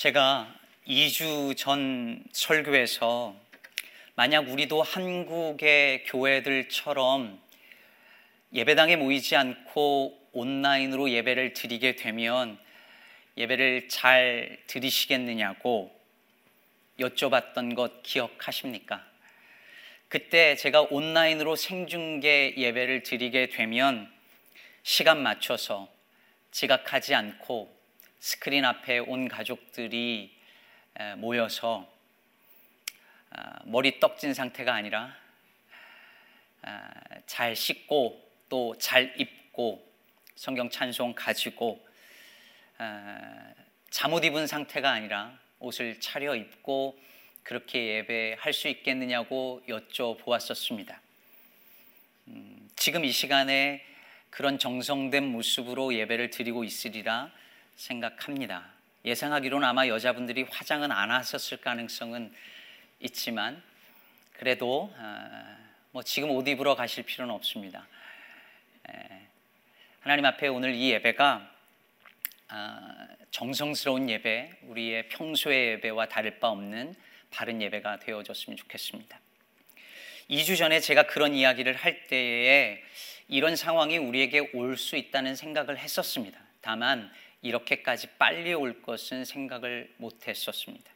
제가 2주 전 설교에서 만약 우리도 한국의 교회들처럼 예배당에 모이지 않고 온라인으로 예배를 드리게 되면 예배를 잘 드리시겠느냐고 여쭤봤던 것 기억하십니까? 그때 제가 온라인으로 생중계 예배를 드리게 되면 시간 맞춰서 지각하지 않고 스크린 앞에 온 가족들이 모여서 아, 머리 떡진 상태가 아니라 아, 잘 씻고 또 잘 입고 성경 찬송 가지고 아, 잠옷 입은 상태가 아니라 옷을 차려 입고 그렇게 예배할 수 있겠느냐고 여쭤보았었습니다. 음, 지금 이 시간에 그런 정성된 모습으로 예배를 드리고 있으리라 생각합니다. 예상하기로는 아마 여자분들이 화장은 안 하셨을 가능성은 있지만 그래도 어, 뭐 지금 옷 입으러 가실 필요는 없습니다. 하나님 앞에 오늘 이 예배가 아, 정성스러운 예배, 우리의 평소의 예배와 다를 바 없는 바른 예배가 되어졌으면 좋겠습니다. 2주 전에 제가 그런 이야기를 할 때에 이런 상황이 우리에게 올 수 있다는 생각을 했었습니다. 다만 이렇게까지 빨리 올 것은 생각을 못 했었습니다.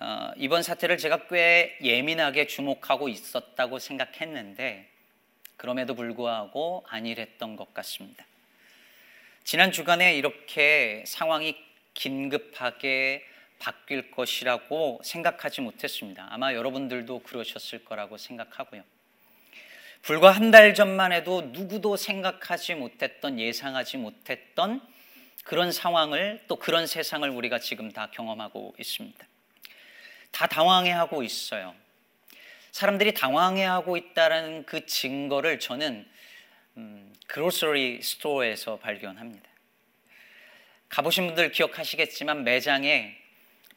어, 이번 사태를 제가 꽤 예민하게 주목하고 있었다고 생각했는데 그럼에도 불구하고 안일했던 것 같습니다. 지난 주간에 이렇게 상황이 긴급하게 바뀔 것이라고 생각하지 못했습니다. 아마 여러분들도 그러셨을 거라고 생각하고요. 불과 한 달 전만 해도 누구도 생각하지 못했던, 예상하지 못했던 그런 상황을 또 그런 세상을 우리가 지금 다 경험하고 있습니다. 다 당황해하고 있어요. 사람들이 당황해하고 있다는 그 증거를 저는 음, 그로서리 스토어에서 발견합니다. 가보신 분들 기억하시겠지만 매장에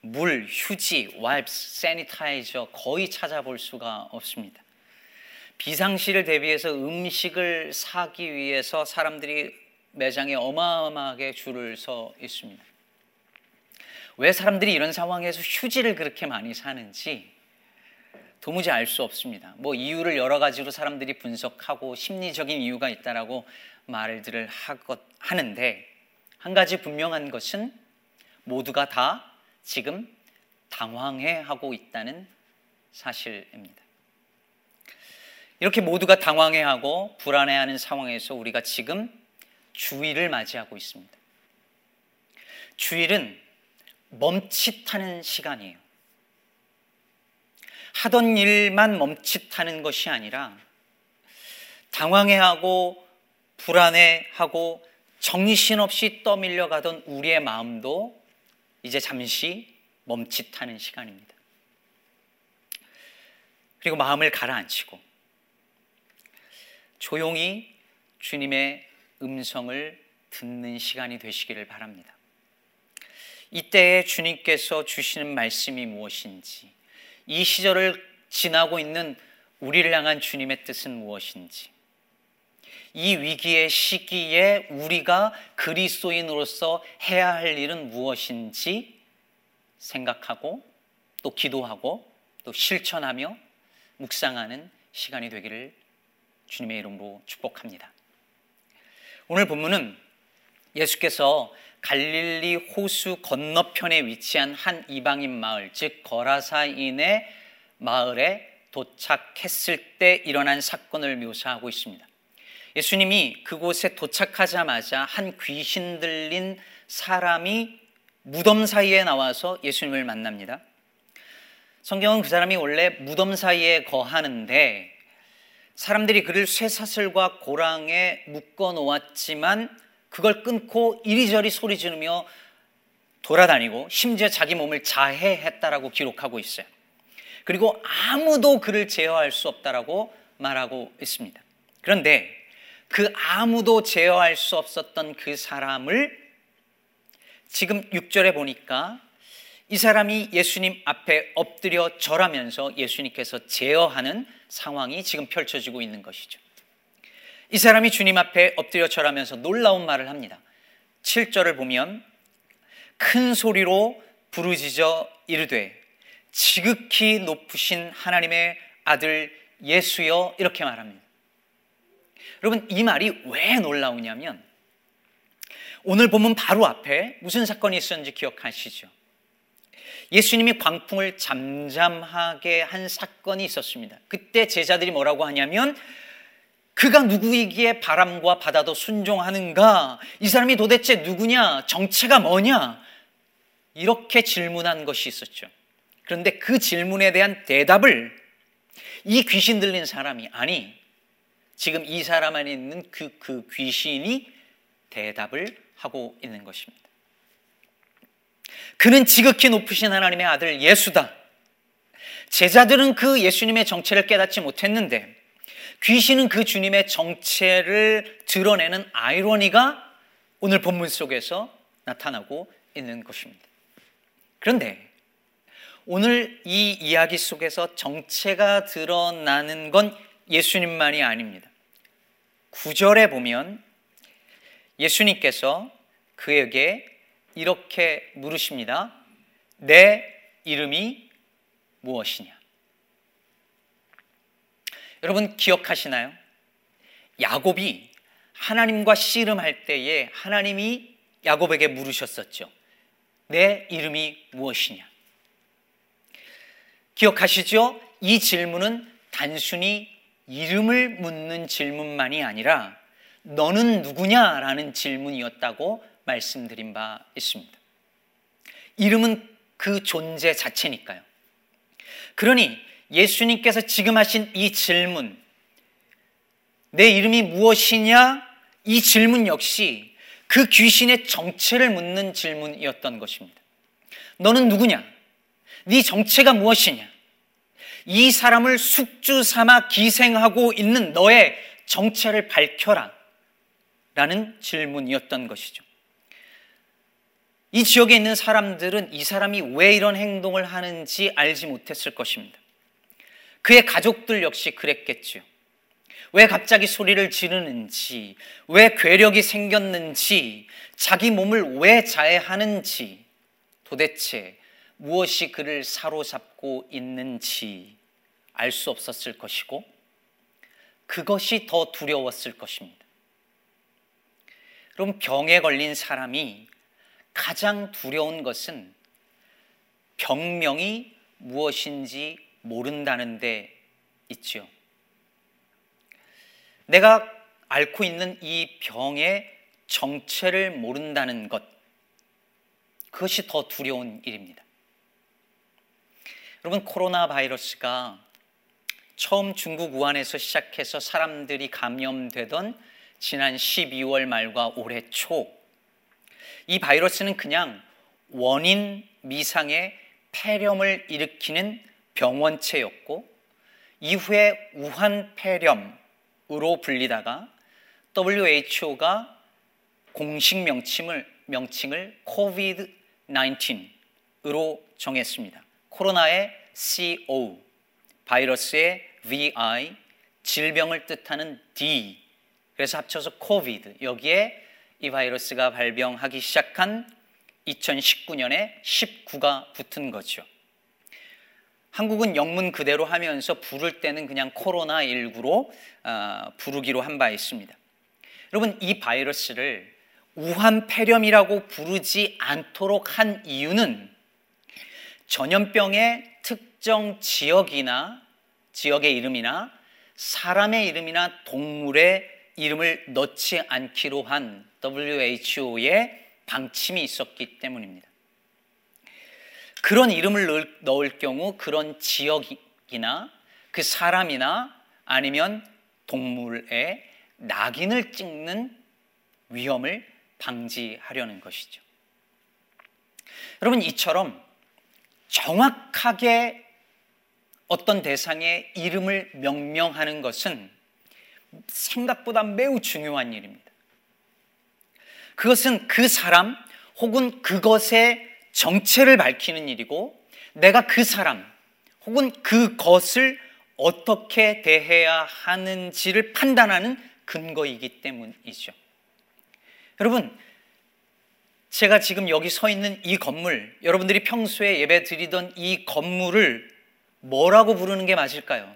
물, 휴지, 와이프스, 세니타이저 거의 찾아볼 수가 없습니다. 비상시를 대비해서 음식을 사기 위해서 사람들이 매장에 어마어마하게 줄을 서 있습니다. 왜 사람들이 이런 상황에서 휴지를 그렇게 많이 사는지 도무지 알 수 없습니다. 뭐 이유를 여러 가지로 사람들이 분석하고 심리적인 이유가 있다라고 말들을 하는데 한 가지 분명한 것은 모두가 다 지금 당황해 하고 있다는 사실입니다. 이렇게 모두가 당황해 하고 불안해 하는 상황에서 우리가 지금 주일을 맞이하고 있습니다. 주일은 멈칫하는 시간이에요. 하던 일만 멈칫하는 것이 아니라 당황해하고 불안해하고 정신없이 떠밀려가던 우리의 마음도 이제 잠시 멈칫하는 시간입니다. 그리고 마음을 가라앉히고 조용히 주님의 음성을 듣는 시간이 되시기를 바랍니다. 이때에 주님께서 주시는 말씀이 무엇인지, 이 시절을 지나고 있는 우리를 향한 주님의 뜻은 무엇인지, 이 위기의 시기에 우리가 그리스도인으로서 해야 할 일은 무엇인지 생각하고 또 기도하고 또 실천하며 묵상하는 시간이 되기를 주님의 이름으로 축복합니다. 오늘 본문은 예수께서 갈릴리 호수 건너편에 위치한 한 이방인 마을, 즉 거라사인의 마을에 도착했을 때 일어난 사건을 묘사하고 있습니다. 예수님이 그곳에 도착하자마자 한 귀신 들린 사람이 무덤 사이에 나와서 예수님을 만납니다. 성경은 그 사람이 원래 무덤 사이에 거하는데 사람들이 그를 쇠사슬과 고랑에 묶어 놓았지만 그걸 끊고 이리저리 소리 지르며 돌아다니고 심지어 자기 몸을 자해했다라고 기록하고 있어요. 그리고 아무도 그를 제어할 수 없다라고 말하고 있습니다. 그런데 그 아무도 제어할 수 없었던 그 사람을 지금 6절에 보니까 이 사람이 예수님 앞에 엎드려 절하면서 예수님께서 제어하는 상황이 지금 펼쳐지고 있는 것이죠. 이 사람이 주님 앞에 엎드려 절하면서 놀라운 말을 합니다. 7절을 보면 큰 소리로 부르짖어 이르되 지극히 높으신 하나님의 아들 예수여 이렇게 말합니다. 여러분 이 말이 왜 놀라우냐면 오늘 보면 바로 앞에 무슨 사건이 있었는지 기억하시죠? 예수님이 광풍을 잠잠하게 한 사건이 있었습니다. 그때 제자들이 뭐라고 하냐면 그가 누구이기에 바람과 바다도 순종하는가? 이 사람이 도대체 누구냐? 정체가 뭐냐? 이렇게 질문한 것이 있었죠. 그런데 그 질문에 대한 대답을 이 귀신 들린 사람이 아니 지금 이 사람 안에 있는 그, 그 귀신이 대답을 하고 있는 것입니다. 그는 지극히 높으신 하나님의 아들 예수다. 제자들은 그 예수님의 정체를 깨닫지 못했는데 귀신은 그 주님의 정체를 드러내는 아이러니가 오늘 본문 속에서 나타나고 있는 것입니다. 그런데 오늘 이 이야기 속에서 정체가 드러나는 건 예수님만이 아닙니다. 구절에 보면 예수님께서 그에게 이렇게 물으십니다. 내 이름이 무엇이냐? 여러분 기억하시나요? 야곱이 하나님과 씨름할 때에 하나님이 야곱에게 물으셨었죠. 내 이름이 무엇이냐? 기억하시죠? 이 질문은 단순히 이름을 묻는 질문만이 아니라 너는 누구냐라는 질문이었다고 말씀드린 바 있습니다. 이름은 그 존재 자체니까요. 그러니 예수님께서 지금 하신 이 질문, 내 이름이 무엇이냐? 이 질문 역시 그 귀신의 정체를 묻는 질문이었던 것입니다. 너는 누구냐? 네 정체가 무엇이냐? 이 사람을 숙주 삼아 기생하고 있는 너의 정체를 밝혀라. 라는 질문이었던 것이죠. 이 지역에 있는 사람들은 이 사람이 왜 이런 행동을 하는지 알지 못했을 것입니다. 그의 가족들 역시 그랬겠죠. 왜 갑자기 소리를 지르는지, 왜 괴력이 생겼는지, 자기 몸을 왜 자해하는지, 도대체 무엇이 그를 사로잡고 있는지 알 수 없었을 것이고, 그것이 더 두려웠을 것입니다. 그럼 병에 걸린 사람이 가장 두려운 것은 병명이 무엇인지 모른다는 데 있죠. 내가 앓고 있는 이 병의 정체를 모른다는 것, 그것이 더 두려운 일입니다. 여러분, 코로나 바이러스가 처음 중국 우한에서 시작해서 사람들이 감염되던 지난 12월 말과 올해 초, 이 바이러스는 그냥 원인 미상의 폐렴을 일으키는 병원체였고, 이후에 우한 폐렴으로 불리다가 WHO가 공식 명칭을, 명칭을 COVID-19으로 정했습니다. 코로나의 CO, 바이러스의 VI, 질병을 뜻하는 D, 그래서 합쳐서 코비드. 여기에 이 바이러스가 발병하기 시작한 2019년에 19가 붙은 거죠. 한국은 영문 그대로 하면서 부를 때는 그냥 코로나19로 어, 부르기로 한 바 있습니다. 여러분, 이 바이러스를 우한 폐렴이라고 부르지 않도록 한 이유는 전염병의 특정 지역이나 지역의 이름이나 사람의 이름이나 동물의 이름을 넣지 않기로 한 WHO의 방침이 있었기 때문입니다. 그런 이름을 넣을 경우 그런 지역이나 그 사람이나 아니면 동물의 낙인을 찍는 위험을 방지하려는 것이죠. 여러분, 이처럼 정확하게 어떤 대상의 이름을 명명하는 것은 생각보다 매우 중요한 일입니다. 그것은 그 사람 혹은 그것의 정체를 밝히는 일이고 내가 그 사람 혹은 그것을 어떻게 대해야 하는지를 판단하는 근거이기 때문이죠. 여러분, 제가 지금 여기 서 있는 이 건물, 여러분들이 평소에 예배 드리던 이 건물을 뭐라고 부르는 게 맞을까요?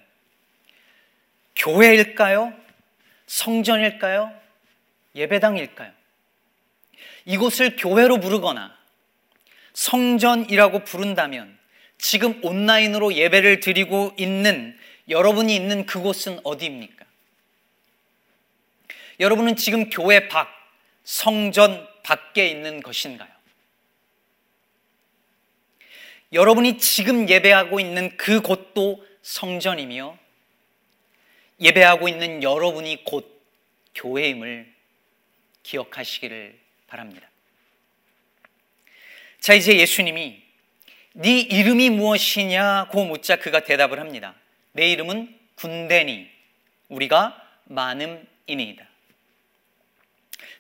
교회일까요? 성전일까요? 예배당일까요? 이곳을 교회로 부르거나 성전이라고 부른다면 지금 온라인으로 예배를 드리고 있는 여러분이 있는 그곳은 어디입니까? 여러분은 지금 교회 밖, 성전 밖에 있는 것인가요? 여러분이 지금 예배하고 있는 그 곳도 성전이며 예배하고 있는 여러분이 곧 교회임을 기억하시기를 바랍니다. 자, 이제 예수님이 네 이름이 무엇이냐고 묻자 그가 대답을 합니다. 내 이름은 군대니 우리가 많음이니이다.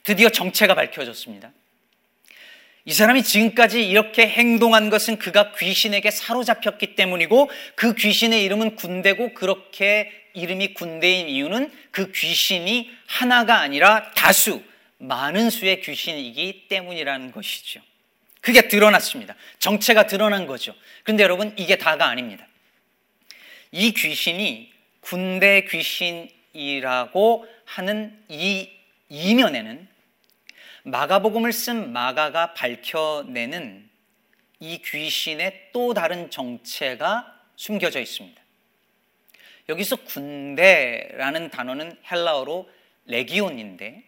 드디어 정체가 밝혀졌습니다. 이 사람이 지금까지 이렇게 행동한 것은 그가 귀신에게 사로잡혔기 때문이고 그 귀신의 이름은 군대고 그렇게 이름이 군대인 이유는 그 귀신이 하나가 아니라 다수, 많은 수의 귀신이기 때문이라는 것이죠. 그게 드러났습니다. 정체가 드러난 거죠. 그런데 여러분, 이게 다가 아닙니다. 이 귀신이 군대 귀신이라고 하는 이 이면에는 마가복음을 쓴 마가가 밝혀내는 이 귀신의 또 다른 정체가 숨겨져 있습니다. 여기서 군대라는 단어는 헬라어로 레기온인데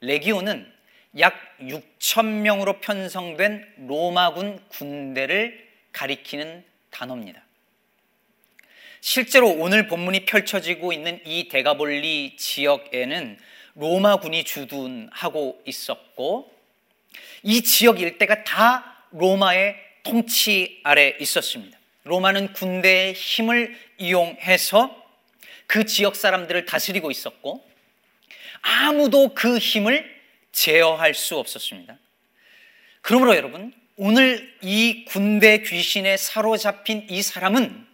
레기온은 약 6천 명으로 편성된 로마군 군대를 가리키는 단어입니다. 실제로 오늘 본문이 펼쳐지고 있는 이 대가볼리 지역에는 로마군이 주둔하고 있었고 이 지역 일대가 다 로마의 통치 아래 있었습니다. 로마는 군대의 힘을 이용해서 그 지역 사람들을 다스리고 있었고 아무도 그 힘을 제어할 수 없었습니다. 그러므로 여러분, 오늘 이 군대 귀신에 사로잡힌 이 사람은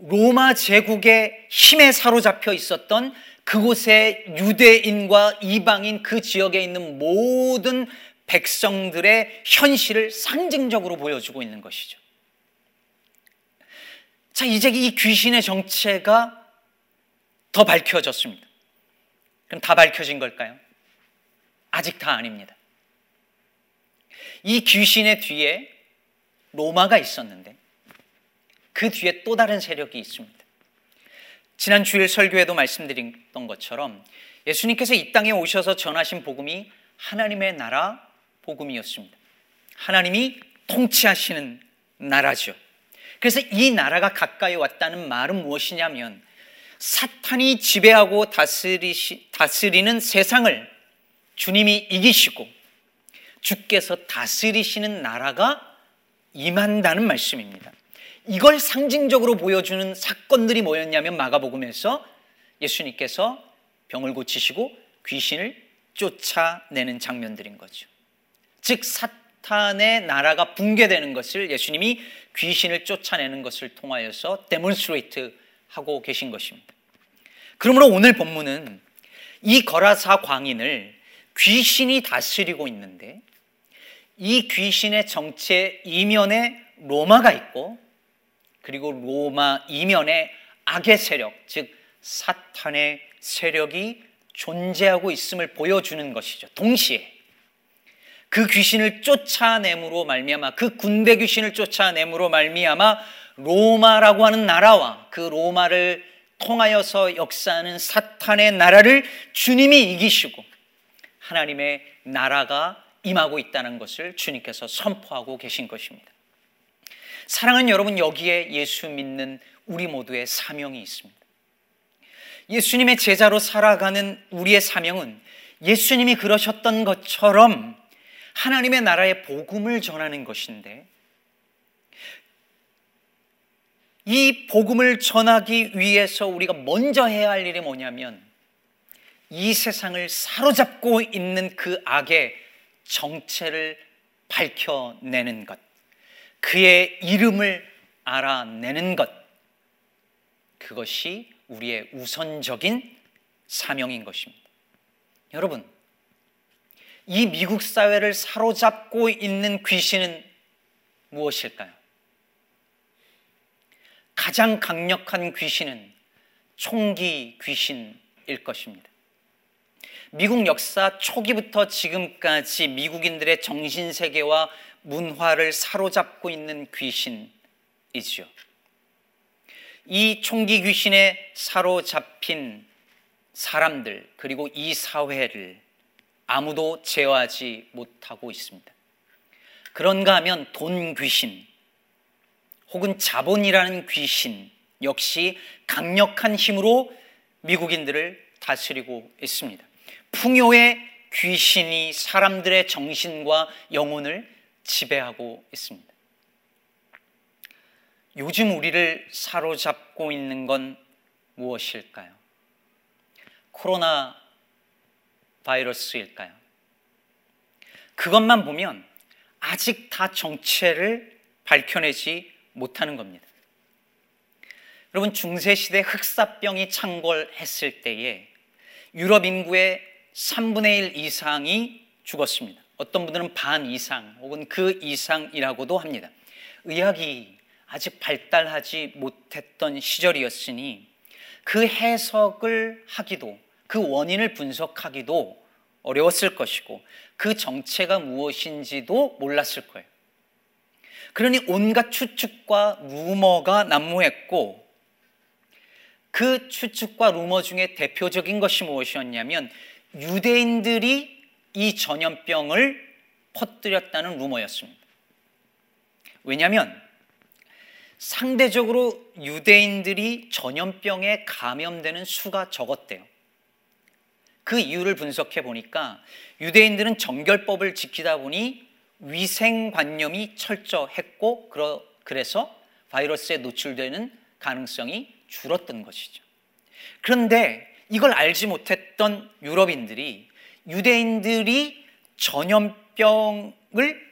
로마 제국의 힘에 사로잡혀 있었던 그곳의 유대인과 이방인 그 지역에 있는 모든 백성들의 현실을 상징적으로 보여주고 있는 것이죠. 자, 이제 이 귀신의 정체가 더 밝혀졌습니다. 그럼 다 밝혀진 걸까요? 아직 다 아닙니다. 이 귀신의 뒤에 로마가 있었는데 그 뒤에 또 다른 세력이 있습니다. 지난 주일 설교에도 말씀드렸던 것처럼 예수님께서 이 땅에 오셔서 전하신 복음이 하나님의 나라 복음이었습니다. 하나님이 통치하시는 나라죠. 그래서 이 나라가 가까이 왔다는 말은 무엇이냐면 사탄이 지배하고 다스리시, 다스리는 세상을 주님이 이기시고 주께서 다스리시는 나라가 임한다는 말씀입니다. 이걸 상징적으로 보여주는 사건들이 뭐였냐면 마가복음에서 예수님께서 병을 고치시고 귀신을 쫓아내는 장면들인 거죠. 즉 사 탄의 나라가 붕괴되는 것을 예수님이 귀신을 쫓아내는 것을 통하여서 데몬스트레이트 하고 계신 것입니다. 그러므로 오늘 본문은 이 거라사 광인을 귀신이 다스리고 있는데 이 귀신의 정체 이면에 로마가 있고 그리고 로마 이면에 악의 세력, 즉 사탄의 세력이 존재하고 있음을 보여주는 것이죠. 동시에 그 귀신을 쫓아내므로 말미암아 그 군대 귀신을 쫓아내므로 말미암아 로마라고 하는 나라와 그 로마를 통하여서 역사하는 사탄의 나라를 주님이 이기시고 하나님의 나라가 임하고 있다는 것을 주님께서 선포하고 계신 것입니다. 사랑하는 여러분, 여기에 예수 믿는 우리 모두의 사명이 있습니다. 예수님의 제자로 살아가는 우리의 사명은 예수님이 그러셨던 것처럼 하나님의 나라의 복음을 전하는 것인데 이 복음을 전하기 위해서 우리가 먼저 해야 할 일이 뭐냐면 이 세상을 사로잡고 있는 그 악의 정체를 밝혀내는 것. 그의 이름을 알아내는 것. 그것이 우리의 우선적인 사명인 것입니다. 여러분, 이 미국 사회를 사로잡고 있는 귀신은 무엇일까요? 가장 강력한 귀신은 총기 귀신일 것입니다. 미국 역사 초기부터 지금까지 미국인들의 정신세계와 문화를 사로잡고 있는 귀신이지요. 이 총기 귀신에 사로잡힌 사람들, 그리고 이 사회를 아무도 제어하지 못하고 있습니다. 그런가 하면 돈 귀신, 혹은 자본이라는 귀신 역시 강력한 힘으로 미국인들을 다스리고 있습니다. 풍요의 귀신이 사람들의 정신과 영혼을 지배하고 있습니다. 요즘 우리를 사로잡고 있는 건 무엇일까요? 코로나 바이러스일까요? 그것만 보면 아직 다 정체를 밝혀내지 못하는 겁니다. 여러분 중세시대 흑사병이 창궐했을 때에 유럽 인구의 3분의 1 이상이 죽었습니다. 어떤 분들은 반 이상 혹은 그 이상이라고도 합니다. 의학이 아직 발달하지 못했던 시절이었으니 그 해석을 하기도 그 원인을 분석하기도 어려웠을 것이고 그 정체가 무엇인지도 몰랐을 거예요. 그러니 온갖 추측과 루머가 난무했고 그 추측과 루머 중에 대표적인 것이 무엇이었냐면 유대인들이 이 전염병을 퍼뜨렸다는 루머였습니다. 왜냐하면 상대적으로 유대인들이 전염병에 감염되는 수가 적었대요. 그 이유를 분석해 보니까 유대인들은 정결법을 지키다 보니 위생관념이 철저했고 그래서 바이러스에 노출되는 가능성이 줄었던 것이죠. 그런데 이걸 알지 못했던 유럽인들이 유대인들이 전염병을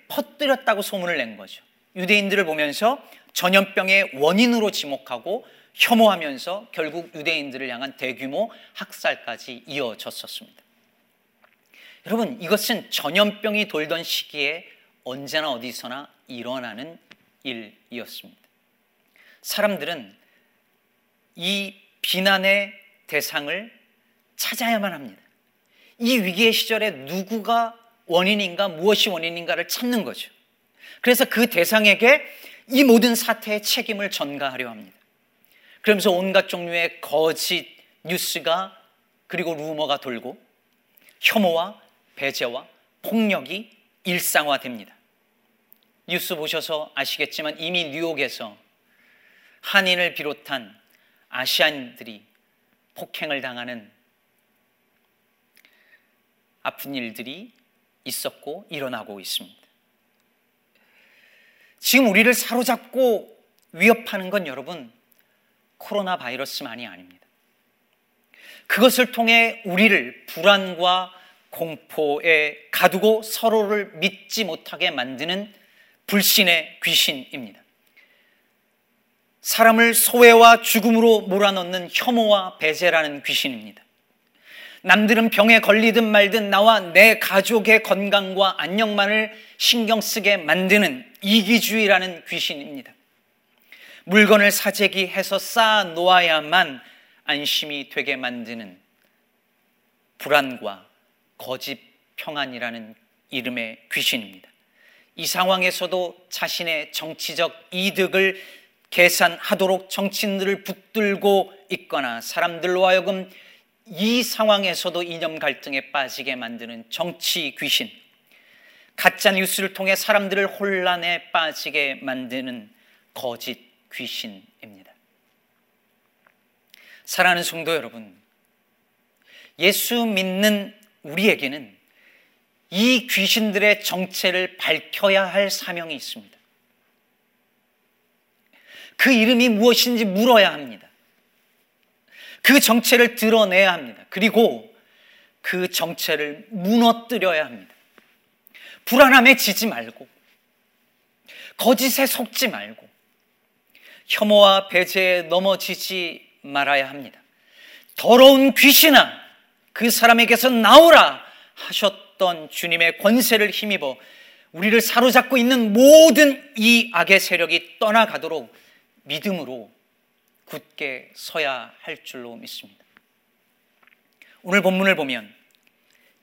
퍼뜨렸다고 소문을 낸 거죠. 유대인들을 보면서 전염병의 원인으로 지목하고 혐오하면서 결국 유대인들을 향한 대규모 학살까지 이어졌었습니다. 여러분, 이것은 전염병이 돌던 시기에 언제나 어디서나 일어나는 일이었습니다. 사람들은 이 비난의 대상을 찾아야만 합니다. 이 위기의 시절에 누구가 원인인가, 무엇이 원인인가를 찾는 거죠. 그래서 그 대상에게 이 모든 사태의 책임을 전가하려 합니다. 그러면서 온갖 종류의 거짓 뉴스가 그리고 루머가 돌고 혐오와 배제와 폭력이 일상화됩니다. 뉴스 보셔서 아시겠지만 이미 뉴욕에서 한인을 비롯한 아시안들이 폭행을 당하는 아픈 일들이 있었고 일어나고 있습니다. 지금 우리를 사로잡고 위협하는 건 여러분 코로나 바이러스만이 아닙니다. 그것을 통해 우리를 불안과 공포에 가두고 서로를 믿지 못하게 만드는 불신의 귀신입니다. 사람을 소외와 죽음으로 몰아넣는 혐오와 배제라는 귀신입니다. 남들은 병에 걸리든 말든 나와 내 가족의 건강과 안녕만을 신경 쓰게 만드는 이기주의라는 귀신입니다. 물건을 사재기 해서 쌓아 놓아야만 안심이 되게 만드는 불안과 거짓 평안이라는 이름의 귀신입니다. 이 상황에서도 자신의 정치적 이득을 계산하도록 정치인들을 붙들고 있거나 사람들로 하여금 이 상황에서도 이념 갈등에 빠지게 만드는 정치 귀신, 가짜 뉴스를 통해 사람들을 혼란에 빠지게 만드는 거짓 귀신입니다. 사랑하는 성도 여러분, 예수 믿는 우리에게는 이 귀신들의 정체를 밝혀야 할 사명이 있습니다. 그 이름이 무엇인지 물어야 합니다. 그 정체를 드러내야 합니다. 그리고 그 정체를 무너뜨려야 합니다. 불안함에 지지 말고, 거짓에 속지 말고, 혐오와 배제에 넘어지지 말아야 합니다. 더러운 귀신아, 그 사람에게서 나오라 하셨 어떤 주님의 권세를 힘입어 우리를 사로잡고 있는 모든 이 악의 세력이 떠나가도록 믿음으로 굳게 서야 할 줄로 믿습니다. 오늘 본문을 보면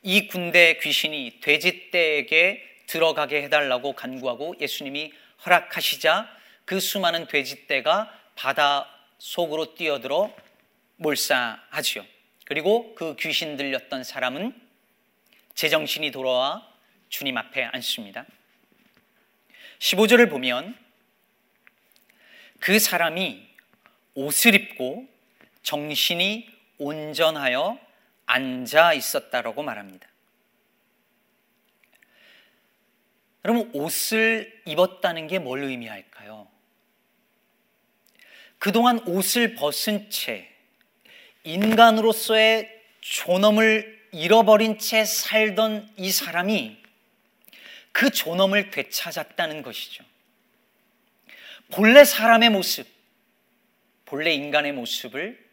이 군대 귀신이 돼지떼에게 들어가게 해달라고 간구하고 예수님이 허락하시자 그 수많은 돼지떼가 바다 속으로 뛰어들어 몰사하지요. 그리고 그 귀신 들렸던 사람은 제정신이 돌아와 주님 앞에 앉습니다. 15절을 보면 그 사람이 옷을 입고 정신이 온전하여 앉아 있었다라고 말합니다. 여러분, 옷을 입었다는 게 뭘 의미할까요? 그동안 옷을 벗은 채 인간으로서의 존엄을 잃어버린 채 살던 이 사람이 그 존엄을 되찾았다는 것이죠. 본래 사람의 모습, 본래 인간의 모습을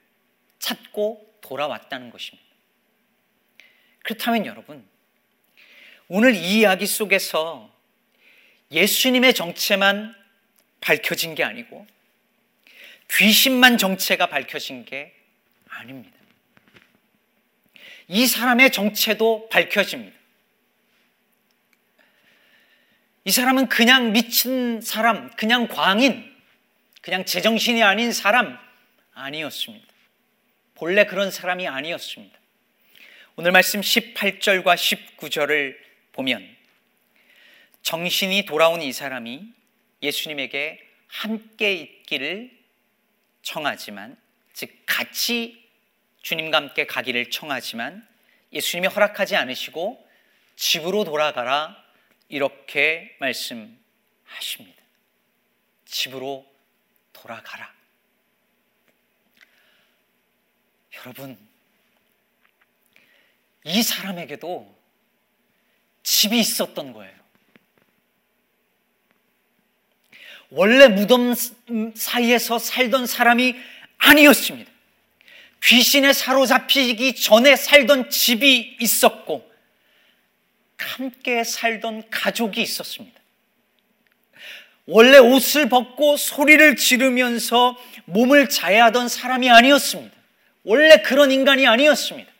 찾고 돌아왔다는 것입니다. 그렇다면 여러분, 오늘 이 이야기 속에서 예수님의 정체만 밝혀진 게 아니고 귀신만 정체가 밝혀진 게 아닙니다. 이 사람의 정체도 밝혀집니다. 이 사람은 그냥 미친 사람, 그냥 광인, 그냥 제정신이 아닌 사람 아니었습니다. 본래 그런 사람이 아니었습니다. 오늘 말씀 18절과 19절을 보면 정신이 돌아온 이 사람이 예수님에게 함께 있기를 청하지만 즉 같이 주님과 함께 가기를 청하지만 예수님이 허락하지 않으시고 집으로 돌아가라 이렇게 말씀하십니다. 집으로 돌아가라. 여러분, 이 사람에게도 집이 있었던 거예요. 원래 무덤 사이에서 살던 사람이 아니었습니다. 귀신에 사로잡히기 전에 살던 집이 있었고, 함께 살던 가족이 있었습니다. 원래 옷을 벗고 소리를 지르면서 몸을 자해하던 사람이 아니었습니다. 원래 그런 인간이 아니었습니다.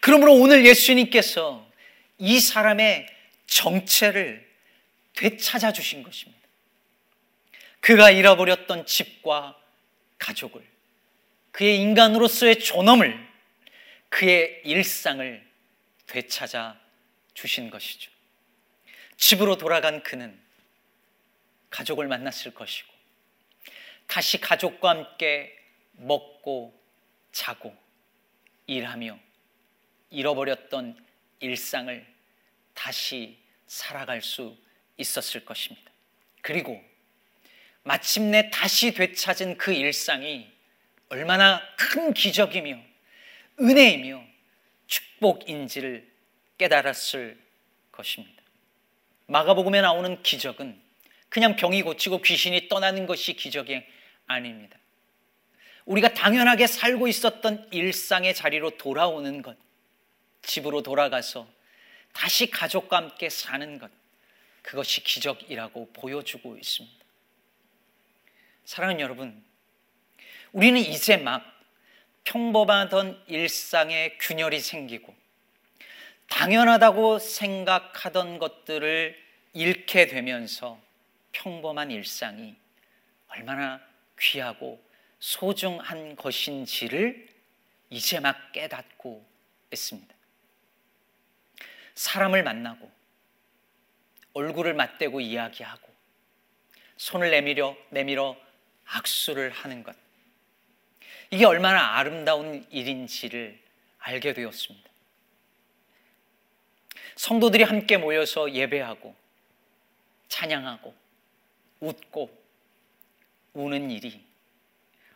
그러므로 오늘 예수님께서 이 사람의 정체를 되찾아 주신 것입니다. 그가 잃어버렸던 집과 가족을, 그의 인간으로서의 존엄을, 그의 일상을 되찾아 주신 것이죠. 집으로 돌아간 그는 가족을 만났을 것이고, 다시 가족과 함께 먹고 자고 일하며 잃어버렸던 일상을 다시 살아갈 수 있었을 것입니다. 그리고 마침내 다시 되찾은 그 일상이 얼마나 큰 기적이며 은혜이며 축복인지를 깨달았을 것입니다. 마가복음에 나오는 기적은 그냥 병이 고치고 귀신이 떠나는 것이 기적이 아닙니다. 우리가 당연하게 살고 있었던 일상의 자리로 돌아오는 것, 집으로 돌아가서 다시 가족과 함께 사는 것, 그것이 기적이라고 보여주고 있습니다. 사랑하는 여러분, 우리는 이제 막 평범하던 일상에 균열이 생기고 당연하다고 생각하던 것들을 잃게 되면서 평범한 일상이 얼마나 귀하고 소중한 것인지를 이제 막 깨닫고 있습니다. 사람을 만나고 얼굴을 맞대고 이야기하고 손을 내밀어 내밀어 악수를 하는 것 이게 얼마나 아름다운 일인지를 알게 되었습니다. 성도들이 함께 모여서 예배하고 찬양하고 웃고 우는 일이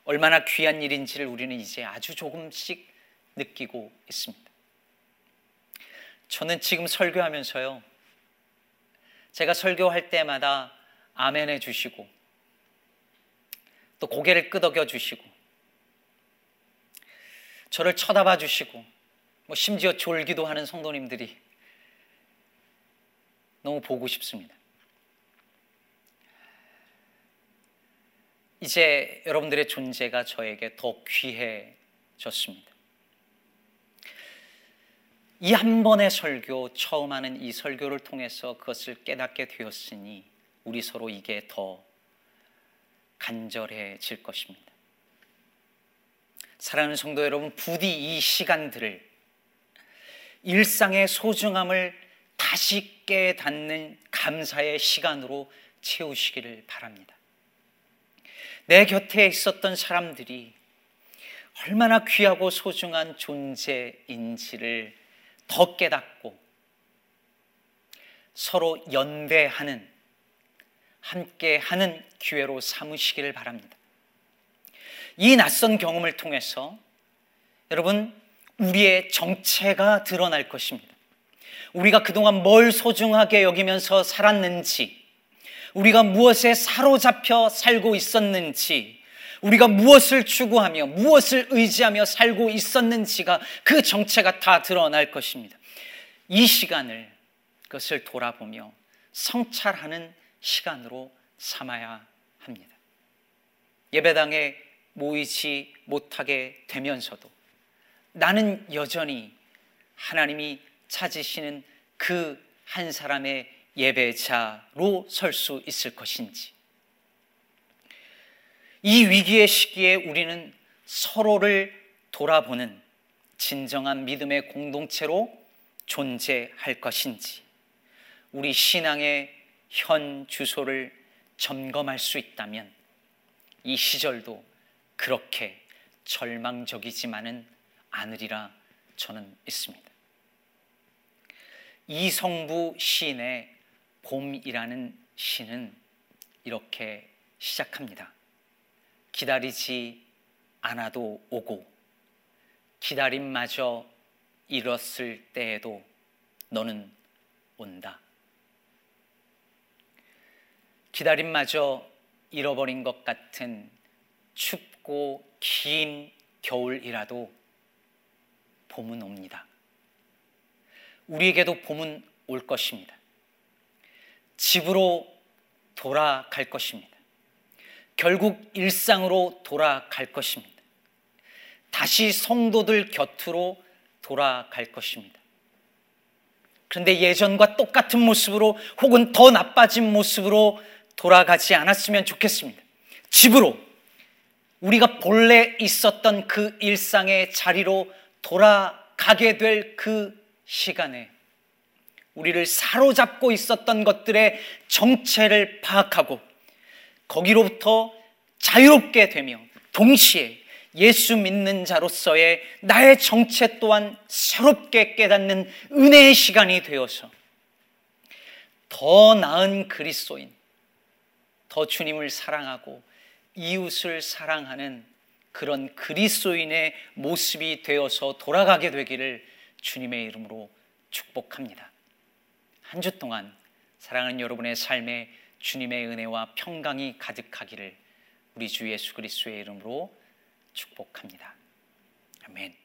얼마나 귀한 일인지를 우리는 이제 아주 조금씩 느끼고 있습니다. 저는 지금 설교하면서요, 제가 설교할 때마다 아멘 해 주시고, 또 고개를 끄덕여 주시고, 저를 쳐다봐 주시고, 뭐 심지어 졸기도 하는 성도님들이 너무 보고 싶습니다. 이제 여러분들의 존재가 저에게 더 귀해졌습니다. 이 한 번의 설교, 처음 하는 이 설교를 통해서 그것을 깨닫게 되었으니 우리 서로 이게 더 간절해질 것입니다. 사랑하는 성도 여러분, 부디 이 시간들을 일상의 소중함을 다시 깨닫는 감사의 시간으로 채우시기를 바랍니다. 내 곁에 있었던 사람들이 얼마나 귀하고 소중한 존재인지를 더 깨닫고 서로 연대하는 함께 하는 기회로 삼으시기를 바랍니다. 이 낯선 경험을 통해서 여러분 우리의 정체가 드러날 것입니다. 우리가 그동안 뭘 소중하게 여기면서 살았는지, 우리가 무엇에 사로잡혀 살고 있었는지, 우리가 무엇을 추구하며 무엇을 의지하며 살고 있었는지가 그 정체가 다 드러날 것입니다. 이 시간을 그것을 돌아보며 성찰하는 시간으로 삼아야 합니다. 예배당에 모이지 못하게 되면서도 나는 여전히 하나님이 찾으시는 그 한 사람의 예배자로 설 수 있을 것인지. 이 위기의 시기에 우리는 서로를 돌아보는 진정한 믿음의 공동체로 존재할 것인지. 우리 신앙의 현 주소를 점검할 수 있다면 이 시절도 그렇게 절망적이지만은 않으리라 저는 믿습니다. 이성부 시인의 봄이라는 시는 이렇게 시작합니다. 기다리지 않아도 오고 기다림마저 잃었을 때에도 너는 온다. 기다림마저 잃어버린 것 같은 춥고 긴 겨울이라도 봄은 옵니다. 우리에게도 봄은 올 것입니다. 집으로 돌아갈 것입니다. 결국 일상으로 돌아갈 것입니다. 다시 성도들 곁으로 돌아갈 것입니다. 그런데 예전과 똑같은 모습으로 혹은 더 나빠진 모습으로 돌아가지 않았으면 좋겠습니다. 집으로 우리가 본래 있었던 그 일상의 자리로 돌아가게 될 그 시간에 우리를 사로잡고 있었던 것들의 정체를 파악하고 거기로부터 자유롭게 되며 동시에 예수 믿는 자로서의 나의 정체 또한 새롭게 깨닫는 은혜의 시간이 되어서 더 나은 그리스도인, 더 주님을 사랑하고 이웃을 사랑하는 그런 그리스도인의 모습이 되어서 돌아가게 되기를 주님의 이름으로 축복합니다. 한 주 동안 사랑하는 여러분의 삶에 주님의 은혜와 평강이 가득하기를 우리 주 예수 그리스도의 이름으로 축복합니다. 아멘.